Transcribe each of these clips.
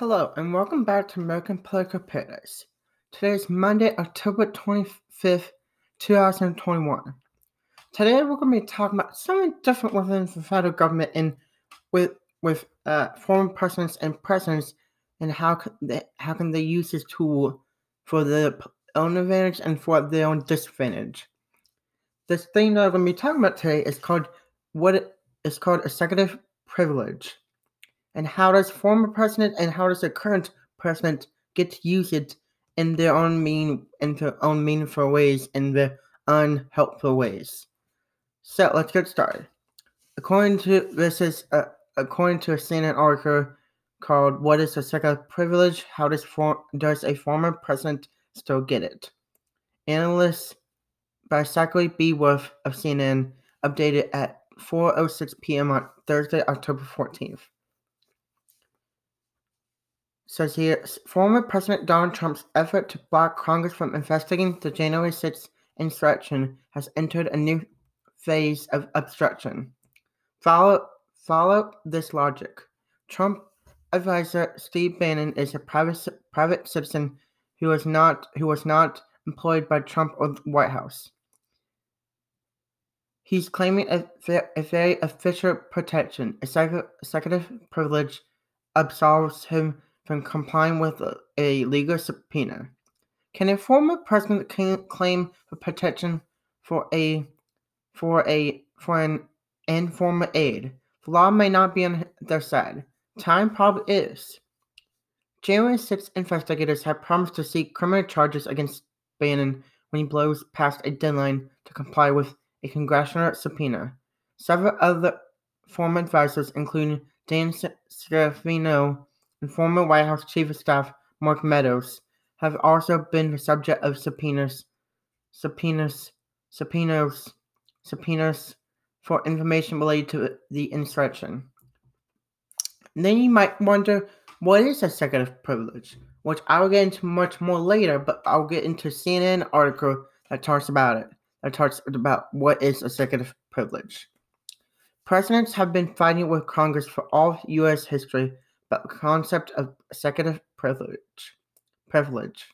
Hello, and welcome back to American Political Paradise. Today is Monday, October 25th, 2021. Today we're going to be talking about something different within the federal government and with with uh, former presidents and presidents and how can they, how can they use this tool for their own advantage and for their own disadvantage. This thing that I'm going to be talking about today is called what is called executive privilege and how does former president and how does the current president get to use it in their own mean in their own meaningful ways in their unhelpful ways. So let's get started. According to this is uh, according to a CNN article called "What is Executive Privilege? How does for, does a former president still get it?" Analyst by Zachary B. Wolf of CNN updated at 4:06 p.m. on Thursday, October 14th says here former President Donald Trump's effort to block Congress from investigating the January 6th insurrection has entered a new phase of obstruction. Follow, follow this logic. Trump advisor Steve Bannon is a private private citizen who was not who was not employed by Trump or the White House. He's claiming a, a very official protection. Executive privilege absolves him from complying with a legal subpoena. Can a former president claim for protection for a for a for an informal aid? The law may not be on their side. Time probably is. January 6 investigators have promised to seek criminal charges against Bannon when he blows past a deadline to comply with a congressional subpoena. Several other former advisors, including Dan Scavino and former White House Chief of Staff Mark Meadows have also been the subject of subpoenas, subpoenas, subpoenas, subpoenas for information related to the insurrection. And then you might wonder, what is executive privilege? Which I'll get into much more later, but I'll get into CNN article that talks about it. That talks about what is executive privilege. Presidents have been fighting with Congress for all of U.S. history but concept of executive privilege. Privilege.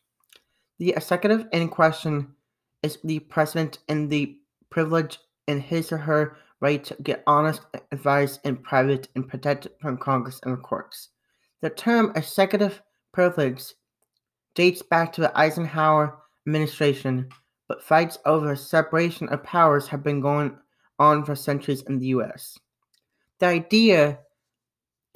The executive in question is the president and the privilege in his or her right to get honest advice in private and protected from Congress and the courts. The term executive privilege dates back to the Eisenhower administration, but fights over separation of powers have been going on for centuries in the US. The idea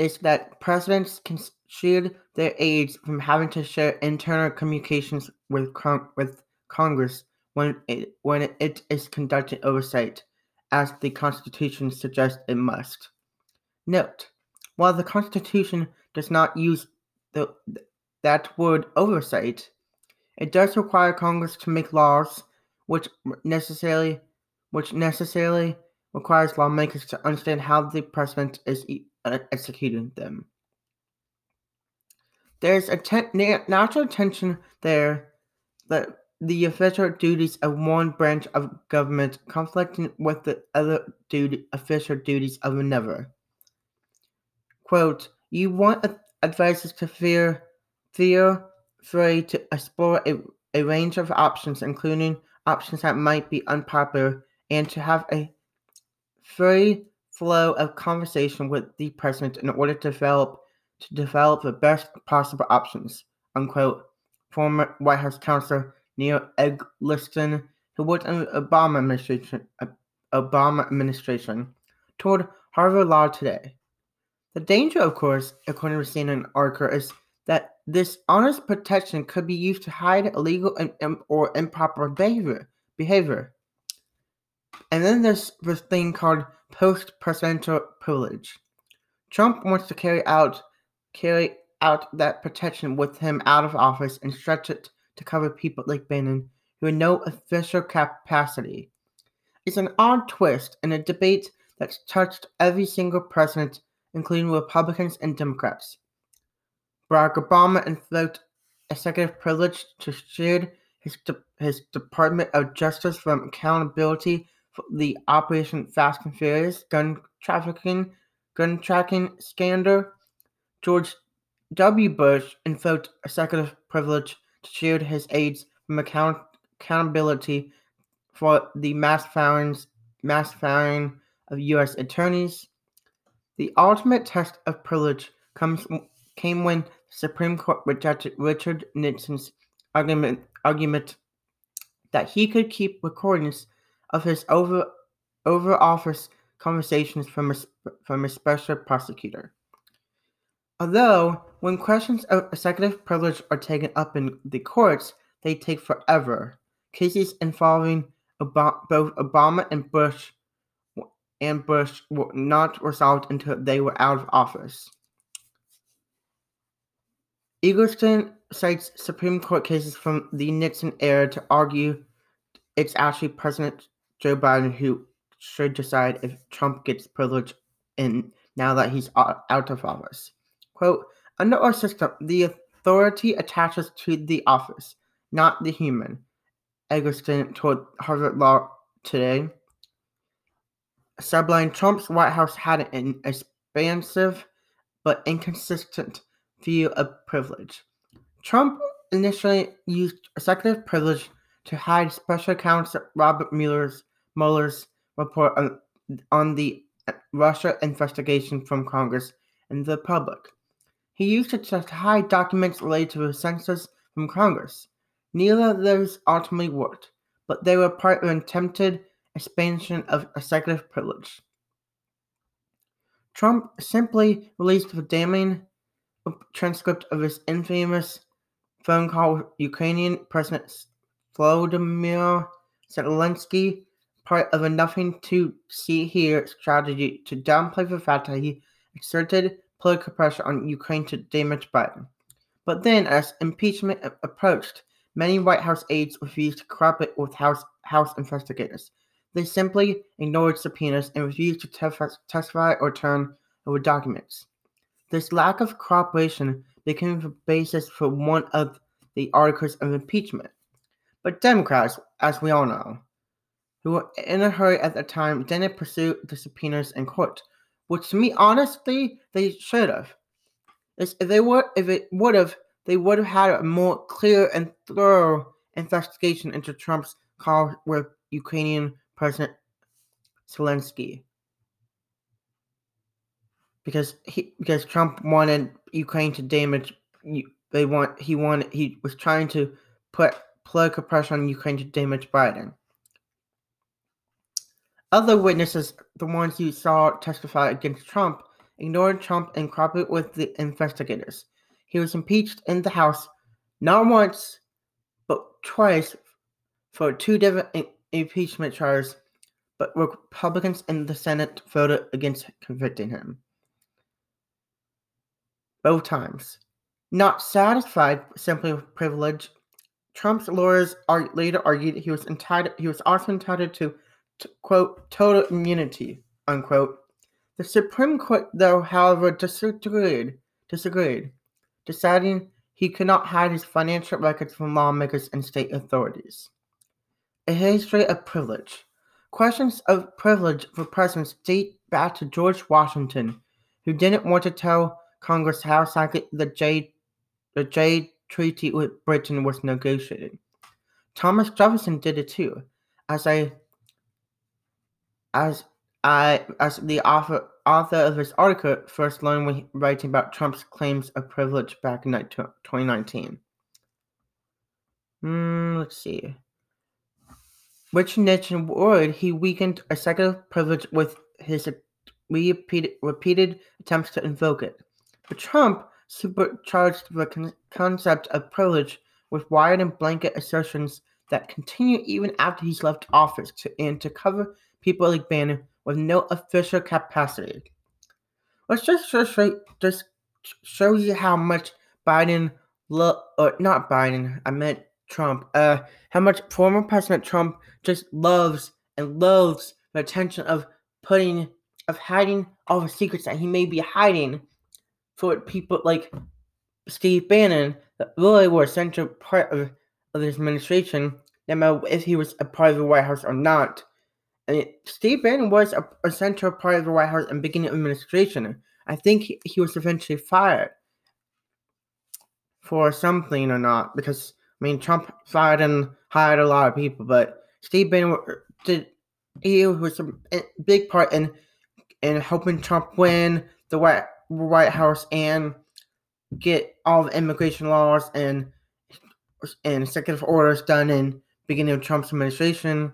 is that presidents can shield their aides from having to share internal communications with con- with Congress when it when it is conducting oversight, as the Constitution suggests it must. Note: While the Constitution does not use the that word oversight, it does require Congress to make laws, which necessarily which necessarily requires lawmakers to understand how the president is uh, executing them. There's a ten- natural tension there that the official duties of one branch of government conflicting with the other duty, official duties of another. Quote, you want advisors to fear, feel free to explore a, a range of options, including options that might be unpopular, and to have a free flow of conversation with the president in order to develop to develop the best possible options. Unquote. Former White House counselor Neil Eggleston, who worked in the Obama administration, uh, Obama administration, told Harvard Law Today. The danger, of course, according to CNN article, is that this honest protection could be used to hide illegal and, or improper behavior. Behavior. And then there's this thing called post presidential privilege. Trump wants to carry out carry out that protection with him out of office and stretch it to cover people like Bannon who had no official capacity. It's an odd twist in a debate that's touched every single president, including Republicans and Democrats. Barack Obama invoked executive privilege to shield his, de- his Department of Justice from accountability the Operation Fast and Furious gun trafficking, gun tracking scandal. George W. Bush invoked executive privilege to shield his aides from account- accountability for the mass firings, mass firing of U.S. attorneys. The ultimate test of privilege comes came when the Supreme Court rejected Richard Nixon's argument argument that he could keep recordings of his over over office conversations from a, from a special prosecutor. Although, when questions of executive privilege are taken up in the courts, they take forever. Cases involving Ob- both Obama and Bush and Bush were not resolved until they were out of office. Eggleston cites Supreme Court cases from the Nixon era to argue it's actually President Joe Biden who should decide if Trump gets privilege in now that he's out of office. Quote, under our system, the authority attaches to the office, not the human. Eggleston told Harvard Law today. Subline Trump's White House had an expansive but inconsistent view of privilege. Trump initially used executive privilege to hide special counsel Robert Mueller's, Mueller's report on, on the Russia investigation from Congress and the public. He used it to hide documents related to the census from Congress. Neither of those ultimately worked, but they were part of an attempted expansion of executive privilege. Trump simply released the damning transcript of his infamous phone call with Ukrainian President Volodymyr Zelensky, part of a nothing to see here strategy to downplay the fact that he exerted political pressure on Ukraine to damage Biden. But then, as impeachment approached, many White House aides refused to cooperate with House, House investigators. They simply ignored subpoenas and refused to tef- testify or turn over documents. This lack of cooperation became the basis for one of the articles of impeachment. But Democrats, as we all know, who were in a hurry at the time, didn't pursue the subpoenas in court, which to me, honestly, they should have. If they would, if it would have, they would have had a more clear and thorough investigation into Trump's call with Ukrainian President Zelensky. Because he, because Trump wanted Ukraine to damage, they want he wanted he was trying to put political pressure on Ukraine to damage Biden. Other witnesses, the ones you saw testify against Trump, ignored Trump and cooperated with the investigators. He was impeached in the House not once, but twice for two different impeachment charges, but Republicans in the Senate voted against convicting him. Both times. Not satisfied simply with privilege, Trump's lawyers later argued he was entitled. He was also entitled to quote total immunity unquote. The Supreme Court, though, however, disagreed. Disagreed, deciding he could not hide his financial records from lawmakers and state authorities. A history of privilege. Questions of privilege for presidents date back to George Washington, who didn't want to tell Congress how the Jay the Jay Treaty with Britain was negotiated. Thomas Jefferson did it too, as I as I as the author author of this article first learned when writing about Trump's claims of privilege back in 2019. Mm, let's see. Richard Nixon worried he weakened executive privilege with his repeated, repeated attempts to invoke it. But Trump supercharged the con- concept of privilege with wide and blanket assertions that continue even after he's left office to, and to cover people like Bannon with no official capacity. Let's just show, just show you how much Biden, lo- or not Biden, I meant Trump, uh, how much former President Trump just loves and loves the attention of putting, of hiding all the secrets that he may be hiding for people like Steve Bannon that really were a central part of, of his administration, no matter if he was a part of the White House or not. I mean, Steve Bannon was a, a central part of the White House and beginning administration. I think he, he was eventually fired. for something or not because I mean Trump fired and hired a lot of people, but Steve Bannon did he was a big part in in helping Trump win the White White House and get all the immigration laws and and executive orders done in beginning of Trump's administration.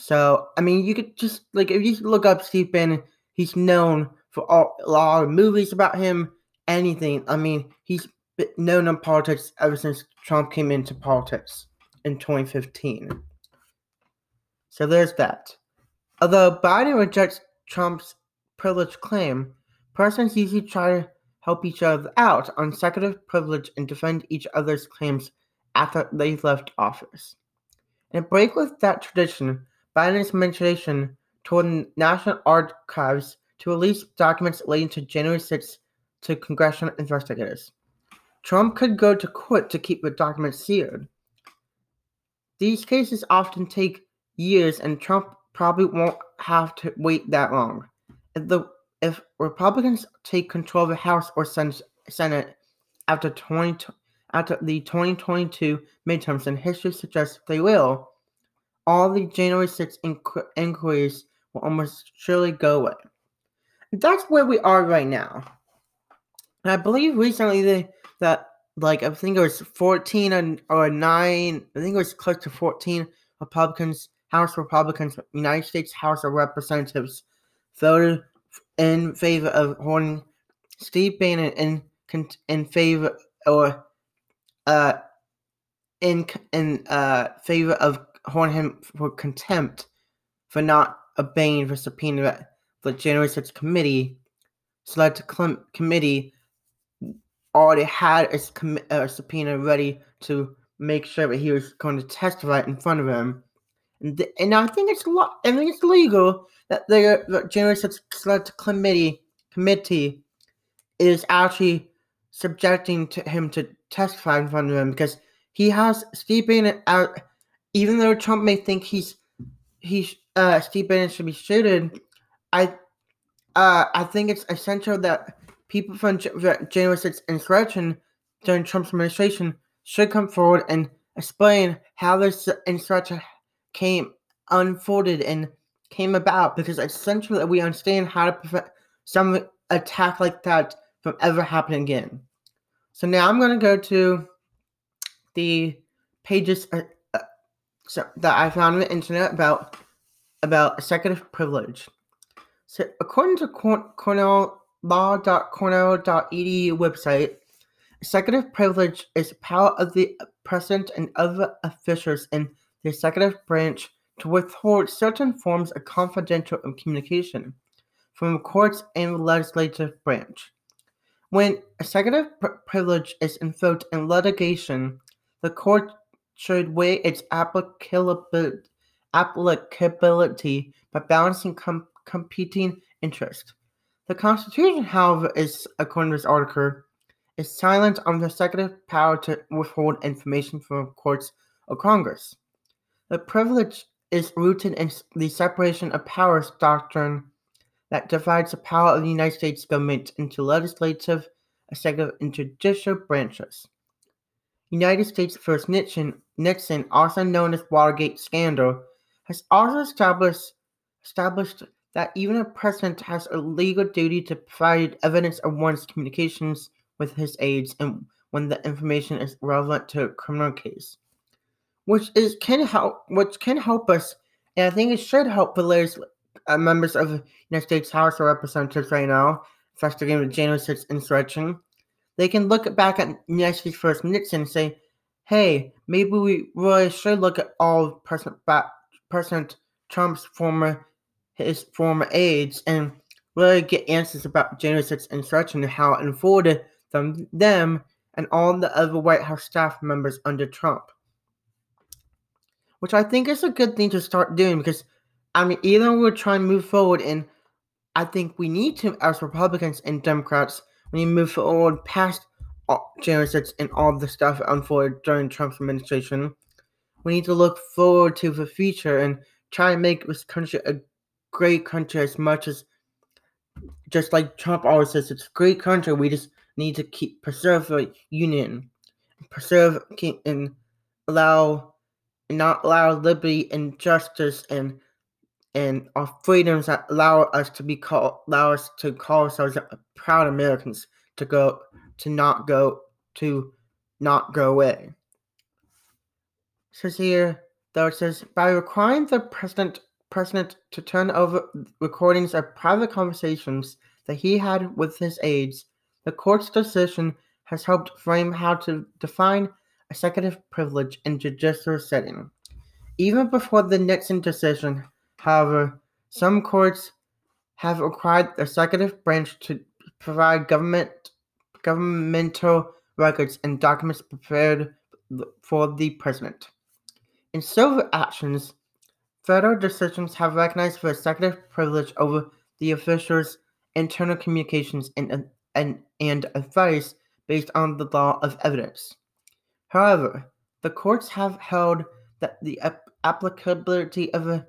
So I mean, you could just like if you look up Steve Bannon, he's known for all, a lot of movies about him. Anything. I mean, he's known in politics ever since Trump came into politics in 2015. So there's that. Although Biden rejects Trump's privilege claim, presidents usually try to help each other out on executive privilege and defend each other's claims after they've left office. In a break with that tradition, Biden's administration told the National Archives to release documents relating to January 6 to congressional investigators. Trump could go to court to keep the documents sealed. These cases often take years, and Trump probably won't have to wait that long. If the if Republicans take control of the House or Senate after 20, after the 2022 midterms, and history suggests they will, all the January 6th inqu- inquiries will almost surely go away. That's where we are right now. And I believe recently they, that like I think it was 14 or 9, I think it was close to 14 Republicans, House Republicans, United States House of Representatives voted in favor of holding Steve Bannon in in favor or uh in in uh favor of holding him for contempt for not obeying the subpoena that the January 6th committee select com- committee already had a, com- a subpoena ready to make sure that he was going to testify in front of him. And, th- and I think it's lo- I think it's legal that the, the January 6th select committee committee is actually subjecting to him to testify in front of him because he has Steve Bannon out. Even though Trump may think he's he's uh, Steve Bannon should be suited, I uh, I think it's essential that people from January 6th insurrection during Trump's administration should come forward and explain how this insurrection came unfolded and came about because it's essential that we understand how to prevent some attack like that from ever happening again. So now I'm going to go to the pages uh, so, that I found on the internet about about executive privilege. So according to Cornell law.cornell.edu website, executive privilege is power of the president and other officials in the executive branch to withhold certain forms of confidential communication from courts and the legislative branch. When executive pr- privilege is invoked in litigation, the court should weigh its applicability, by balancing com- competing interests. The Constitution, however, is, according to this article, is silent on the executive power to withhold information from courts or Congress. The privilege is rooted in the separation of powers doctrine that divides the power of the United States government into legislative, executive, and judicial branches. United States First Nixon, Nixon, also known as Watergate scandal, has also established established that even a president has a legal duty to provide evidence of one's communications with his aides and when the information is relevant to a criminal case which is can help, which can help us, and I think it should help the latest uh, members of the United States House of Representatives right now investigating the January 6th insurrection. They can look back at States First Nixon and say, "Hey, maybe we really should look at all President President Trump's former his former aides and really get answers about January 6th insurrection and how it unfolded from them and all the other White House staff members under Trump." which I think is a good thing to start doing because, I mean, either we're trying to move forward, and I think we need to, as Republicans and Democrats, we need to move forward past 6th and all the stuff unfolded during Trump's administration. We need to look forward to the future and try to make this country a great country as much as just like Trump always says, it's a great country. We just need to keep preserve the union. preserve keep, and allow and not allow liberty and justice and and our freedoms that allow us to be called allow us to call ourselves proud Americans to go to not go to not go away. It says here though it says by requiring the president president to turn over recordings of private conversations that he had with his aides, the court's decision has helped frame how to define executive privilege in judicial setting. Even before the Nixon decision, however, some courts have required the executive branch to provide government governmental records and documents prepared for the president. In civil actions, federal decisions have recognized the executive privilege over the official's internal communications and, and, and advice based on the law of evidence. However, the courts have held that the ap- applicability of a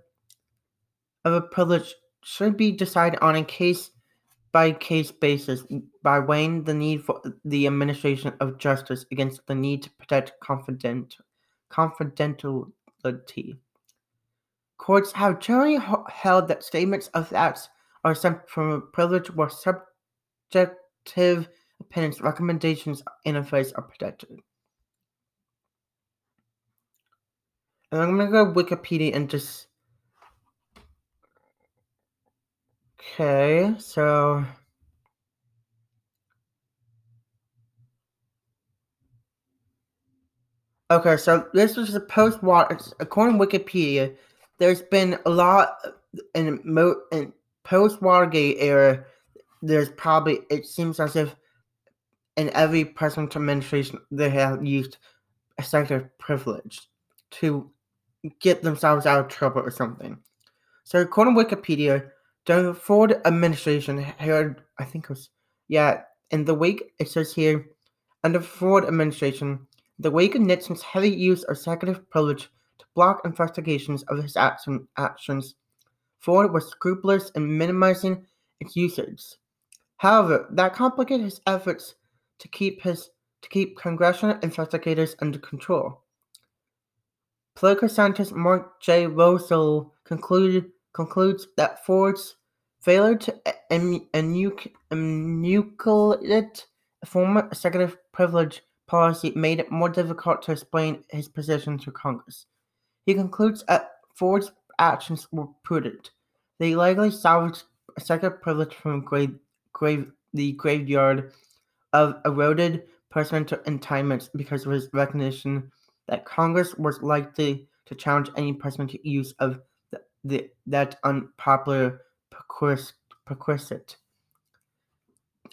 of a privilege should be decided on a case by case basis by weighing the need for the administration of justice against the need to protect confident, confidentiality. Courts have generally held that statements of facts are exempt from a privilege where subjective opinions, recommendations, and advice are protected. And I'm gonna go Wikipedia and just. Okay, so. Okay, so this was a post-war. According to Wikipedia, there's been a lot in, mo- in post-Watergate era. There's probably it seems as if in every presidential administration they have used a executive privilege to get themselves out of trouble or something. So according to Wikipedia, the Ford administration, heard I think it was yeah, in the wake it says here, under Ford administration, the wake of Nixon's heavy use of executive privilege to block investigations of his action, actions, Ford was scrupulous in minimizing its usage. However, that complicated his efforts to keep his to keep congressional investigators under control. Political scientist Mark J. Rozell concluded concludes that Ford's failure to enucleate a former executive privilege policy made it more difficult to explain his position to Congress. He concludes that Ford's actions were prudent. They likely salvaged executive privilege from grave, grave, the graveyard of eroded presidential entitlements because of his recognition that Congress was likely to challenge any presidential use of the, that unpopular perquisite.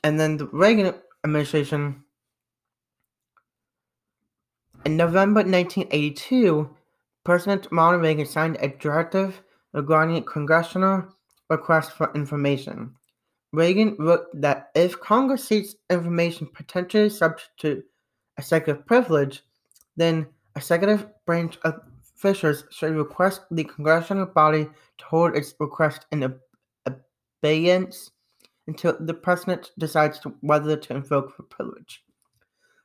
And then the Reagan administration in November 1982, President Ronald Reagan signed a directive regarding congressional requests for information. Reagan wrote that if Congress seeks information potentially subject to executive privilege, then executive branch officials should request the congressional body to hold its request in abeyance until the president decides to, whether to invoke the privilege.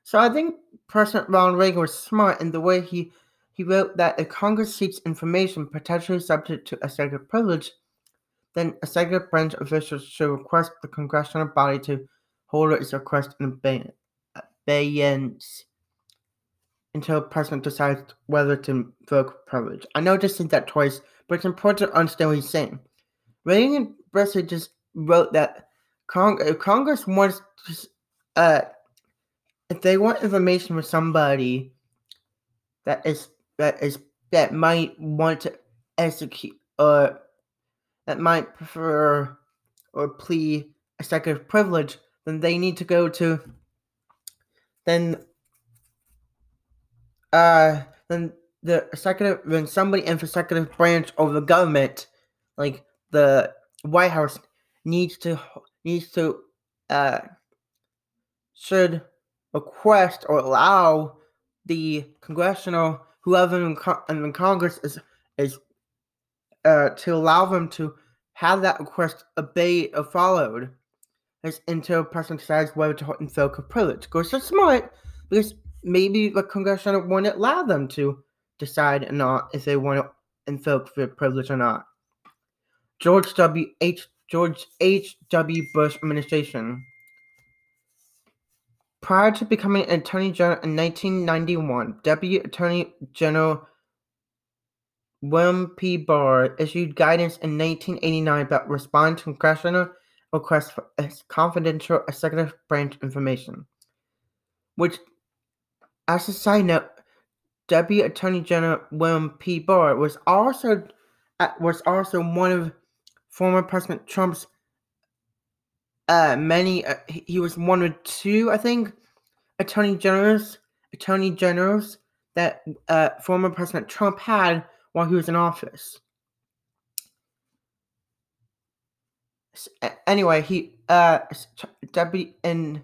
So I think President Ronald Reagan was smart in the way he, he wrote that if Congress seeks information potentially subject to executive privilege, then executive branch officials should request the congressional body to hold its request in abeyance until president decides whether to invoke privilege. I know I just said that twice, but it's important to understand what he's saying. Reagan basically just wrote that Cong- if Congress wants to, uh, if they want information from somebody that is that is that might want to execute or that might prefer or plea executive privilege, then they need to go to then uh then the executive when somebody in the executive branch of the government, like the White House, needs to needs to uh should request or allow the congressional whoever in, in Congress is is uh, to allow them to have that request obeyed or followed as, until a person decides whether to invoke a privilege. Of course, it's smart because maybe the congressional wouldn't allow them to decide or not if they want to invoke their privilege or not. George W. H. George H. W. Bush administration. Prior to becoming Attorney General in 1991, Deputy Attorney General William P. Barr issued guidance in 1989 about responding to congressional requests for confidential executive branch information, which, as a side note, Deputy Attorney General William P. Barr was also uh, was also one of former President Trump's uh, many. Uh, he was one of two, I think, attorney generals, attorney generals that uh, former President Trump had while he was in office. Anyway, he uh deputy in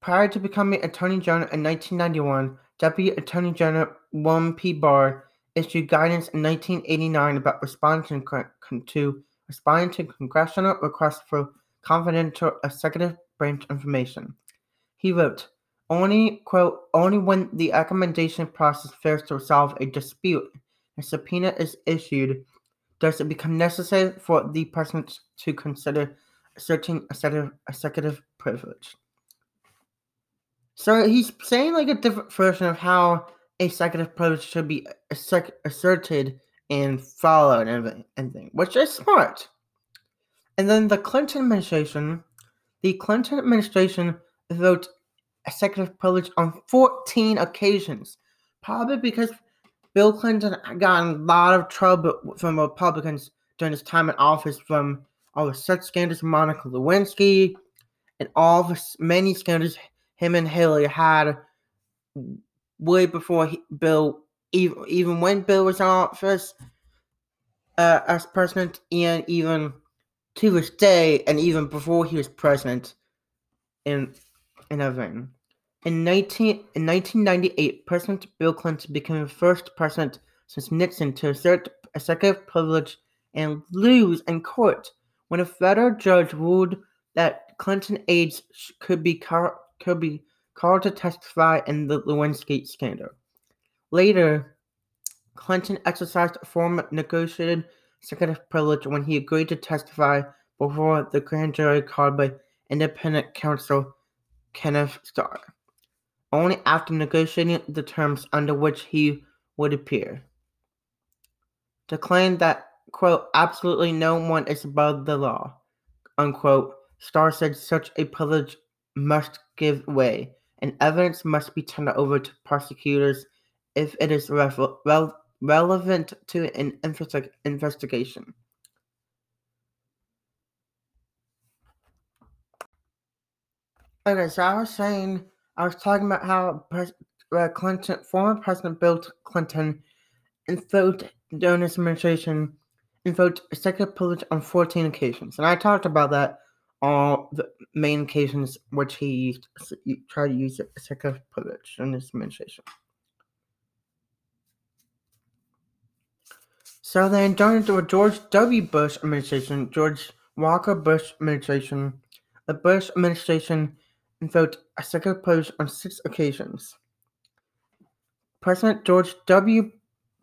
prior to becoming Attorney General in 1991, Deputy Attorney General William P. Barr issued guidance in 1989 about responding to responding to congressional requests for confidential executive branch information. He wrote, only quote only when the recommendation process fails to resolve a dispute a subpoena is issued, does it become necessary for the president to consider asserting executive privilege? So he's saying like a different version of how executive privilege should be asserted and followed and everything, which is smart. And then the Clinton administration, the Clinton administration wrote executive privilege on 14 occasions, probably because Bill Clinton got in a lot of trouble from Republicans during his time in office from all the sex scandals, Monica Lewinsky, and all the many scandals him and Hillary had way before he, Bill, even, even when Bill was in office uh, as president, and even to this day, and even before he was president, in in everything. In, 19, in 1998, President Bill Clinton became the first president since Nixon to assert executive privilege and lose in court when a federal judge ruled that Clinton aides could be, car- could be called to testify in the Lewinsky scandal. Later, Clinton exercised a form of negotiated executive privilege when he agreed to testify before the grand jury called by independent counsel Kenneth Starr only after negotiating the terms under which he would appear. To claim that, quote, absolutely no one is above the law, unquote, Starr said such a privilege must give way, and evidence must be turned over to prosecutors if it is relevant to an investigation. Okay, so I was saying I was talking about how Pres- uh, Clinton, former President Bill Clinton, invoked during administration, invoked executive privilege on 14 occasions, and I talked about that on the main occasions which he used, tried to use privilege in his administration. So then, during the George W. Bush administration, George Walker Bush administration, the Bush administration invoked executive privilege on six occasions. President George W.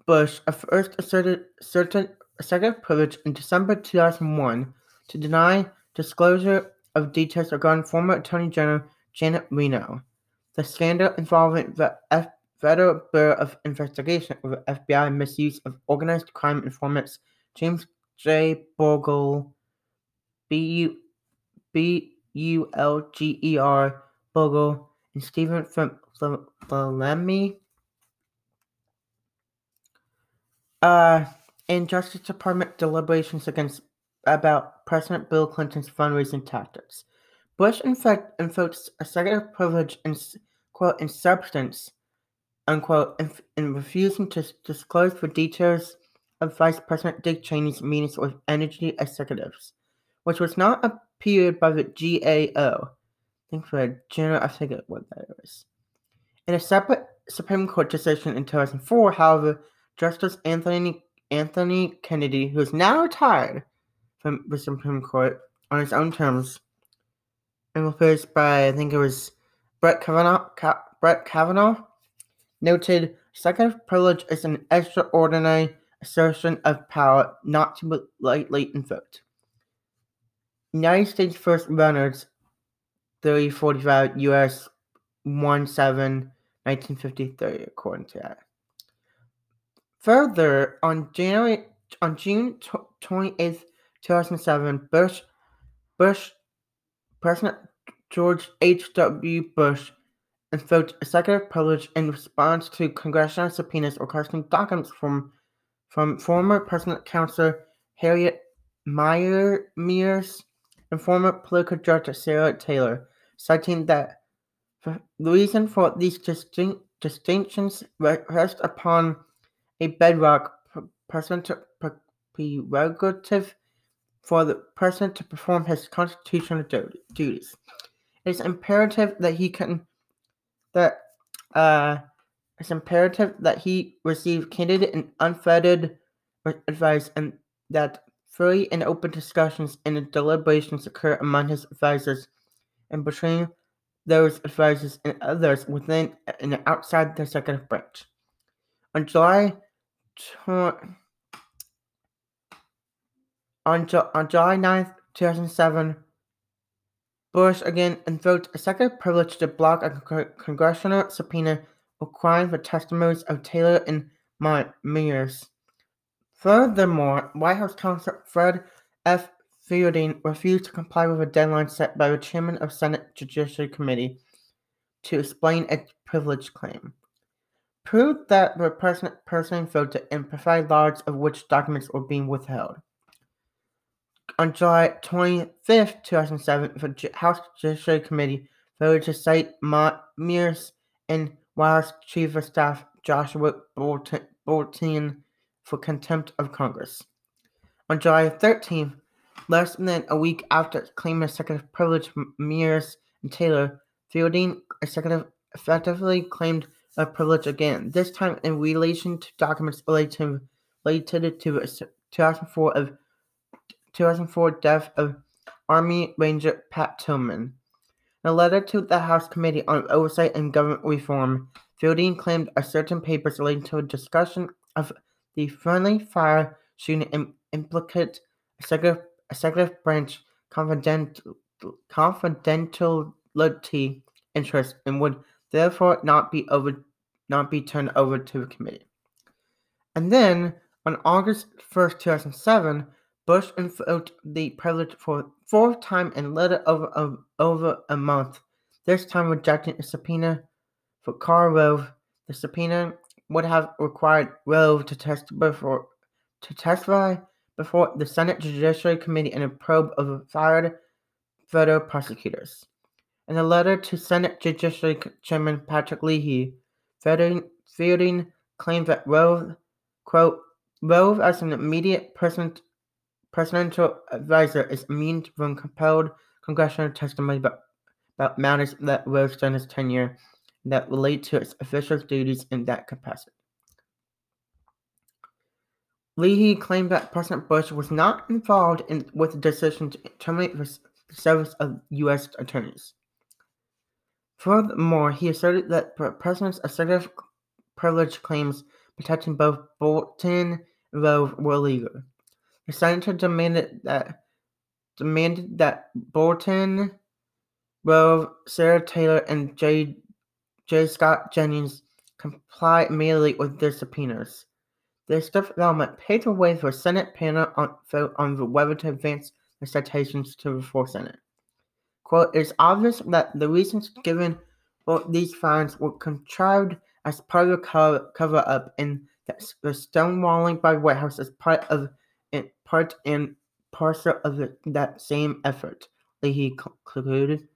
Bush first asserted certain second privilege in December 2001 to deny disclosure of details regarding former Attorney General Janet Reno, the scandal involving the F- Federal Bureau of Investigation of FBI misuse of organized crime informants James J. Bulger, B. B. U L G E R Bulger and Stephen Flemmi. Uh, in Justice Department deliberations against about President Bill Clinton's fundraising tactics. Bush, in fact, invokes executive privilege in quote in substance, unquote, in, in refusing to disclose the details of Vice President Dick Cheney's meetings with energy executives, which was not a period by the GAO. I think for a general, I forget what that is. In a separate Supreme Court decision in 2004, however, Justice Anthony Anthony Kennedy, who is now retired from the Supreme Court on his own terms, and replaced by I think it was Brett Kavanaugh, Brett Kavanaugh noted executive privilege is an extraordinary assertion of power not to be lightly invoked. United States First Reynolds 3045 US 17 1953, according to that. Further, on January on June twenty eighth, two thousand seven, Bush Bush President George H. W. Bush invoked executive privilege in response to congressional subpoenas requesting documents from from former President Counselor Harriet Meyer Miers and former political director Sarah Taylor, citing that the reason for these distinct, distinctions rest upon a bedrock presidential prerogative for the president to perform his constitutional duties. It is imperative that he can that uh, it's imperative that he receive candid and unfettered advice and that free and open discussions and deliberations occur among his advisors and between those advisors and others within and outside the executive branch. On July on, Ju- on July 9th, 2007, Bush again invoked executive privilege to block a con- congressional subpoena requiring the testimonies of Taylor and Miers. Furthermore, White House counsel Fred F. Fielding refused to comply with a deadline set by the chairman of Senate Judiciary Committee to explain a privilege claim proved that the president personally voted and provided logs of which documents were being withheld. On July 25, 2007, the House Judiciary Committee voted to cite Miers and House Chief of Staff Joshua Bolten for contempt of Congress. On July 13th, less than a week after claiming executive privilege, Miers and Taylor, Fielding executive effectively claimed a privilege again, this time in relation to documents related, related to 2004 of 2004 death of Army Ranger Pat Tillman. In a letter to the House Committee on Oversight and Government Reform, Fielding claimed a certain papers relating to a discussion of the friendly fire shooting Im- implicate executive, executive branch confidentiality interest and would therefore not be over not be turned over to the committee. And then, on August 1st, 2007, Bush invoked the privilege for fourth time in little over, over a month, this time rejecting a subpoena for Karl Rove. The subpoena would have required Rove to testify before, to testify before the Senate Judiciary Committee in a probe of fired federal prosecutors. In a letter to Senate Judiciary Chairman Patrick Leahy, Fielding claimed that Rove, quote, Rove as an immediate president, presidential advisor is immune from compelled congressional testimony about, about matters that rose during his tenure that relate to its official duties in that capacity. Leahy claimed that President Bush was not involved in, with the decision to terminate the service of U.S. attorneys. Furthermore, he asserted that the president's assertive privilege claims protecting both Bolten and Rove were legal. The senator demanded that demanded that Bolten, Rove, Sarah Taylor, and J. J. Scott Jennings comply immediately with their subpoenas. This development paved the way for a Senate panel on, vote on whether to advance the citations to the full Senate. Quote, it is obvious that the reasons given for these fines were contrived as part of the cover up and the stonewalling by the White House is part of part and parcel of the, that same effort, Leahy concluded.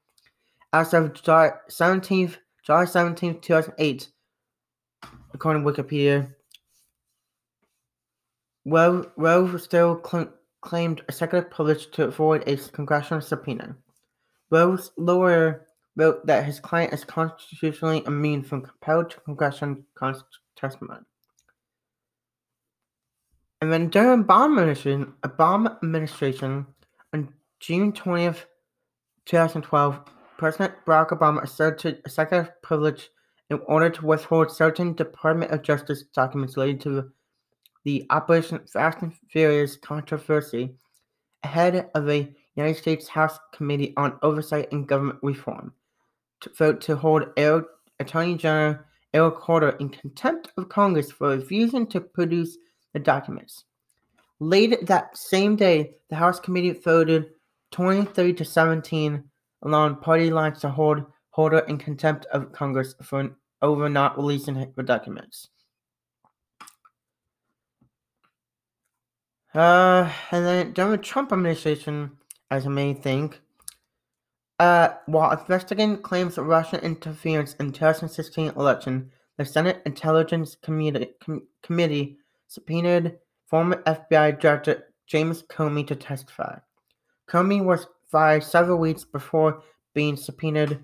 As of July 17th, July 17th, 2008, according to Wikipedia, Rove, Rove still cl- claimed executive privilege to avoid a congressional subpoena. Rove's lawyer wrote that his client is constitutionally immune from compelled congressional testimony. And then during Obama administration, Obama administration on June 20th, 2012, President Barack Obama asserted executive privilege in order to withhold certain Department of Justice documents related to the Operation Fast and Furious controversy ahead of a United States House Committee on Oversight and Government Reform to vote to hold Attorney General Eric Holder in contempt of Congress for refusing to produce the documents. Late that same day, the House Committee voted 23 to 17 along party lines to hold Holder in contempt of Congress for over not releasing the documents. Uh, and then during the Trump administration, as you may think, uh, while investigating claims of Russian interference in 2016 election, the Senate Intelligence Committee, Com- Committee subpoenaed former FBI Director James Comey to testify. Comey was fired several weeks before being subpoenaed,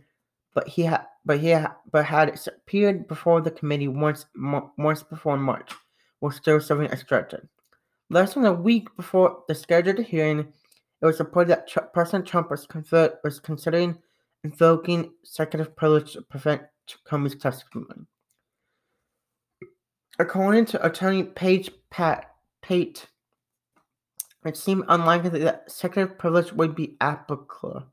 but he had but he ha- but had appeared before the committee once mo- once before March, was still serving as director. Less than a week before the scheduled hearing, it was reported that President Trump was, confer- was considering invoking executive privilege to prevent Comey's testimony. According to attorney Page Pat Pate, it seemed unlikely that executive privilege would be applicable,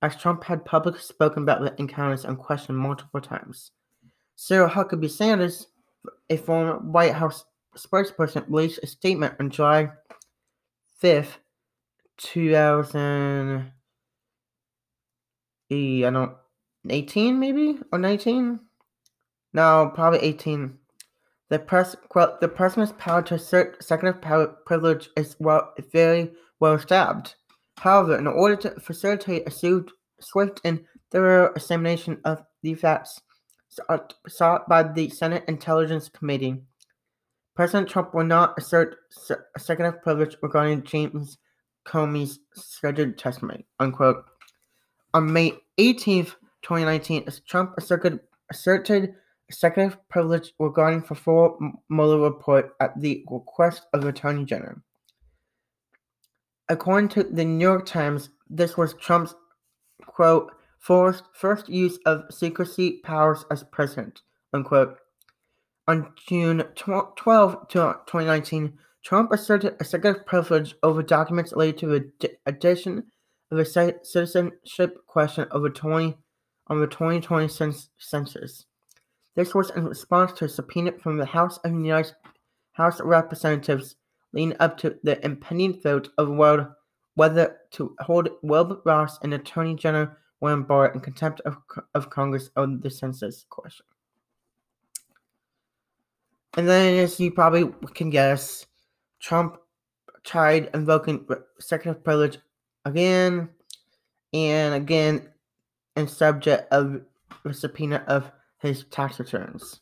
as Trump had publicly spoken about the encounters and questioned multiple times. Sarah Huckabee Sanders, a former White House spokesperson released a statement on July 5th, 2000. I don't 18 maybe or 19? No, probably 18. The press quote the president's power to assert executive power privilege is well very well established. However, in order to facilitate a swift and thorough examination of the facts sought by the Senate Intelligence Committee, President Trump will not assert executive privilege regarding James Comey's scheduled testimony. Unquote. On May 18th, 2019, Trump asserted, asserted executive privilege regarding the full Mueller report at the request of Attorney General. According to the New York Times, this was Trump's quote first, use of secrecy powers as president unquote. On June 12, 2019, Trump asserted executive privilege over documents related to the addition of a citizenship question over 20 on the 2020 census. This was in response to a subpoena from the House of United House of Representatives leading up to the impending vote of whether to hold Wilbur Ross and Attorney General William Barr in contempt of, of Congress on the census question. And then, as you probably can guess, Trump tried invoking executive privilege again and again in subject of the subpoena of his tax returns.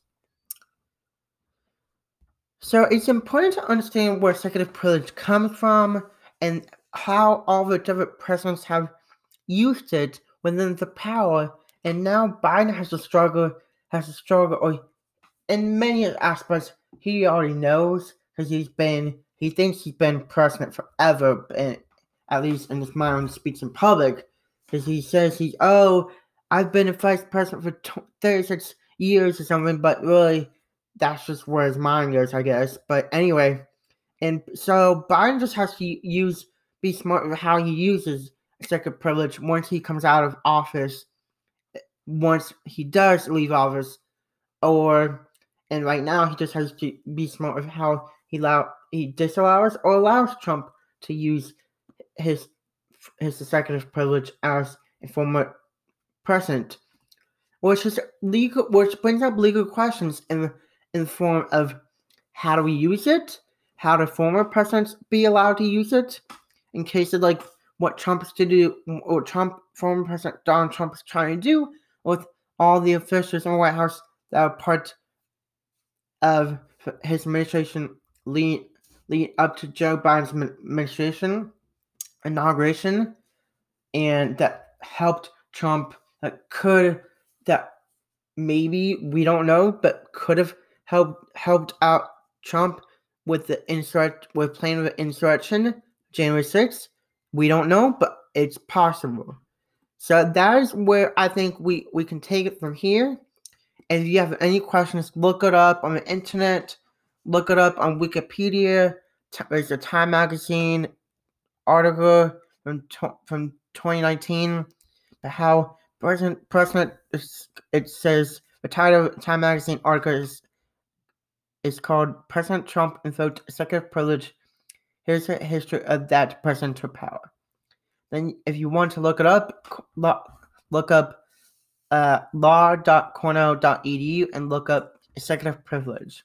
So it's important to understand where executive privilege comes from and how all the different presidents have used it within the power. And now Biden has to struggle, has to struggle, or in many aspects, he already knows because he's been, he thinks he's been president forever, at least in his mind speaks in public, because he says he's, oh, I've been a vice president for 36 years or something, but really, that's just where his mind goes, I guess. But anyway, and so Biden just has to use, be smart with how he uses executive privilege once he comes out of office, eh, once he does leave office, or, and right now he just has to be smart with how he allow he disallows or allows Trump to use his his executive privilege as a former president, which is legal, which brings up legal questions in in the form of how do we use it? How do former presidents be allowed to use it? In case of like what Trump is to do, or Trump, former President Donald Trump is trying to do with all the officials in the White House that are part of his administration lead, lead up to Joe Biden's administration inauguration, and that helped Trump that could that maybe we don't know, but could have helped helped out Trump with the insurrect with planning the insurrection January 6th. We don't know, but it's possible. So that is where I think we we can take it from here. And if you have any questions, look it up on the internet, look it up on Wikipedia. There's a Time Magazine article from from 2019 how President President it says the title of Time Magazine article is is called President Trump invoked executive privilege. Here's a history of that presidential power. Then, if you want to look it up, look up uh, law.cornell.edu and look up executive privilege.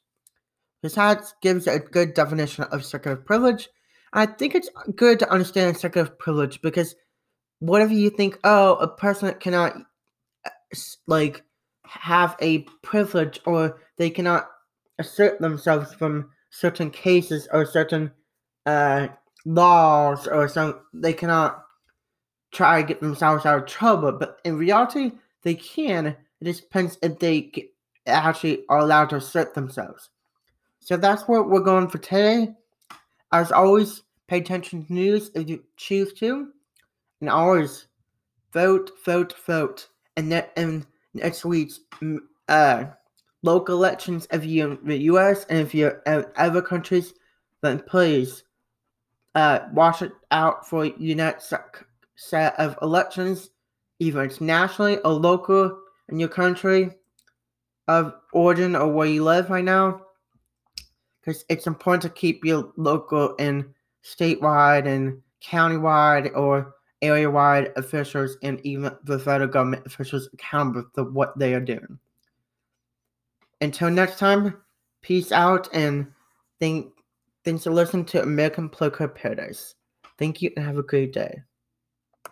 Besides, gives a good definition of executive privilege. I think it's good to understand executive privilege because whatever you think, oh, a person cannot uh, like have a privilege or they cannot assert themselves from certain cases or certain uh, laws or some they cannot try to get themselves out of trouble but in reality they can. It just depends if they actually are allowed to assert themselves. So that's what we're going for today. As always pay attention to news if you choose to and always vote vote vote and that and next week's uh local elections you're in the US and if you're in other countries, then please uh, watch it out for your next set of elections, either it's nationally or local in your country of origin or where you live right now. Because it's important to keep your local and statewide and countywide or area wide officials and even the federal government officials accountable for what they are doing. Until next time, peace out and thank, thanks for listening to American Political Paradise. Thank you and have a great day.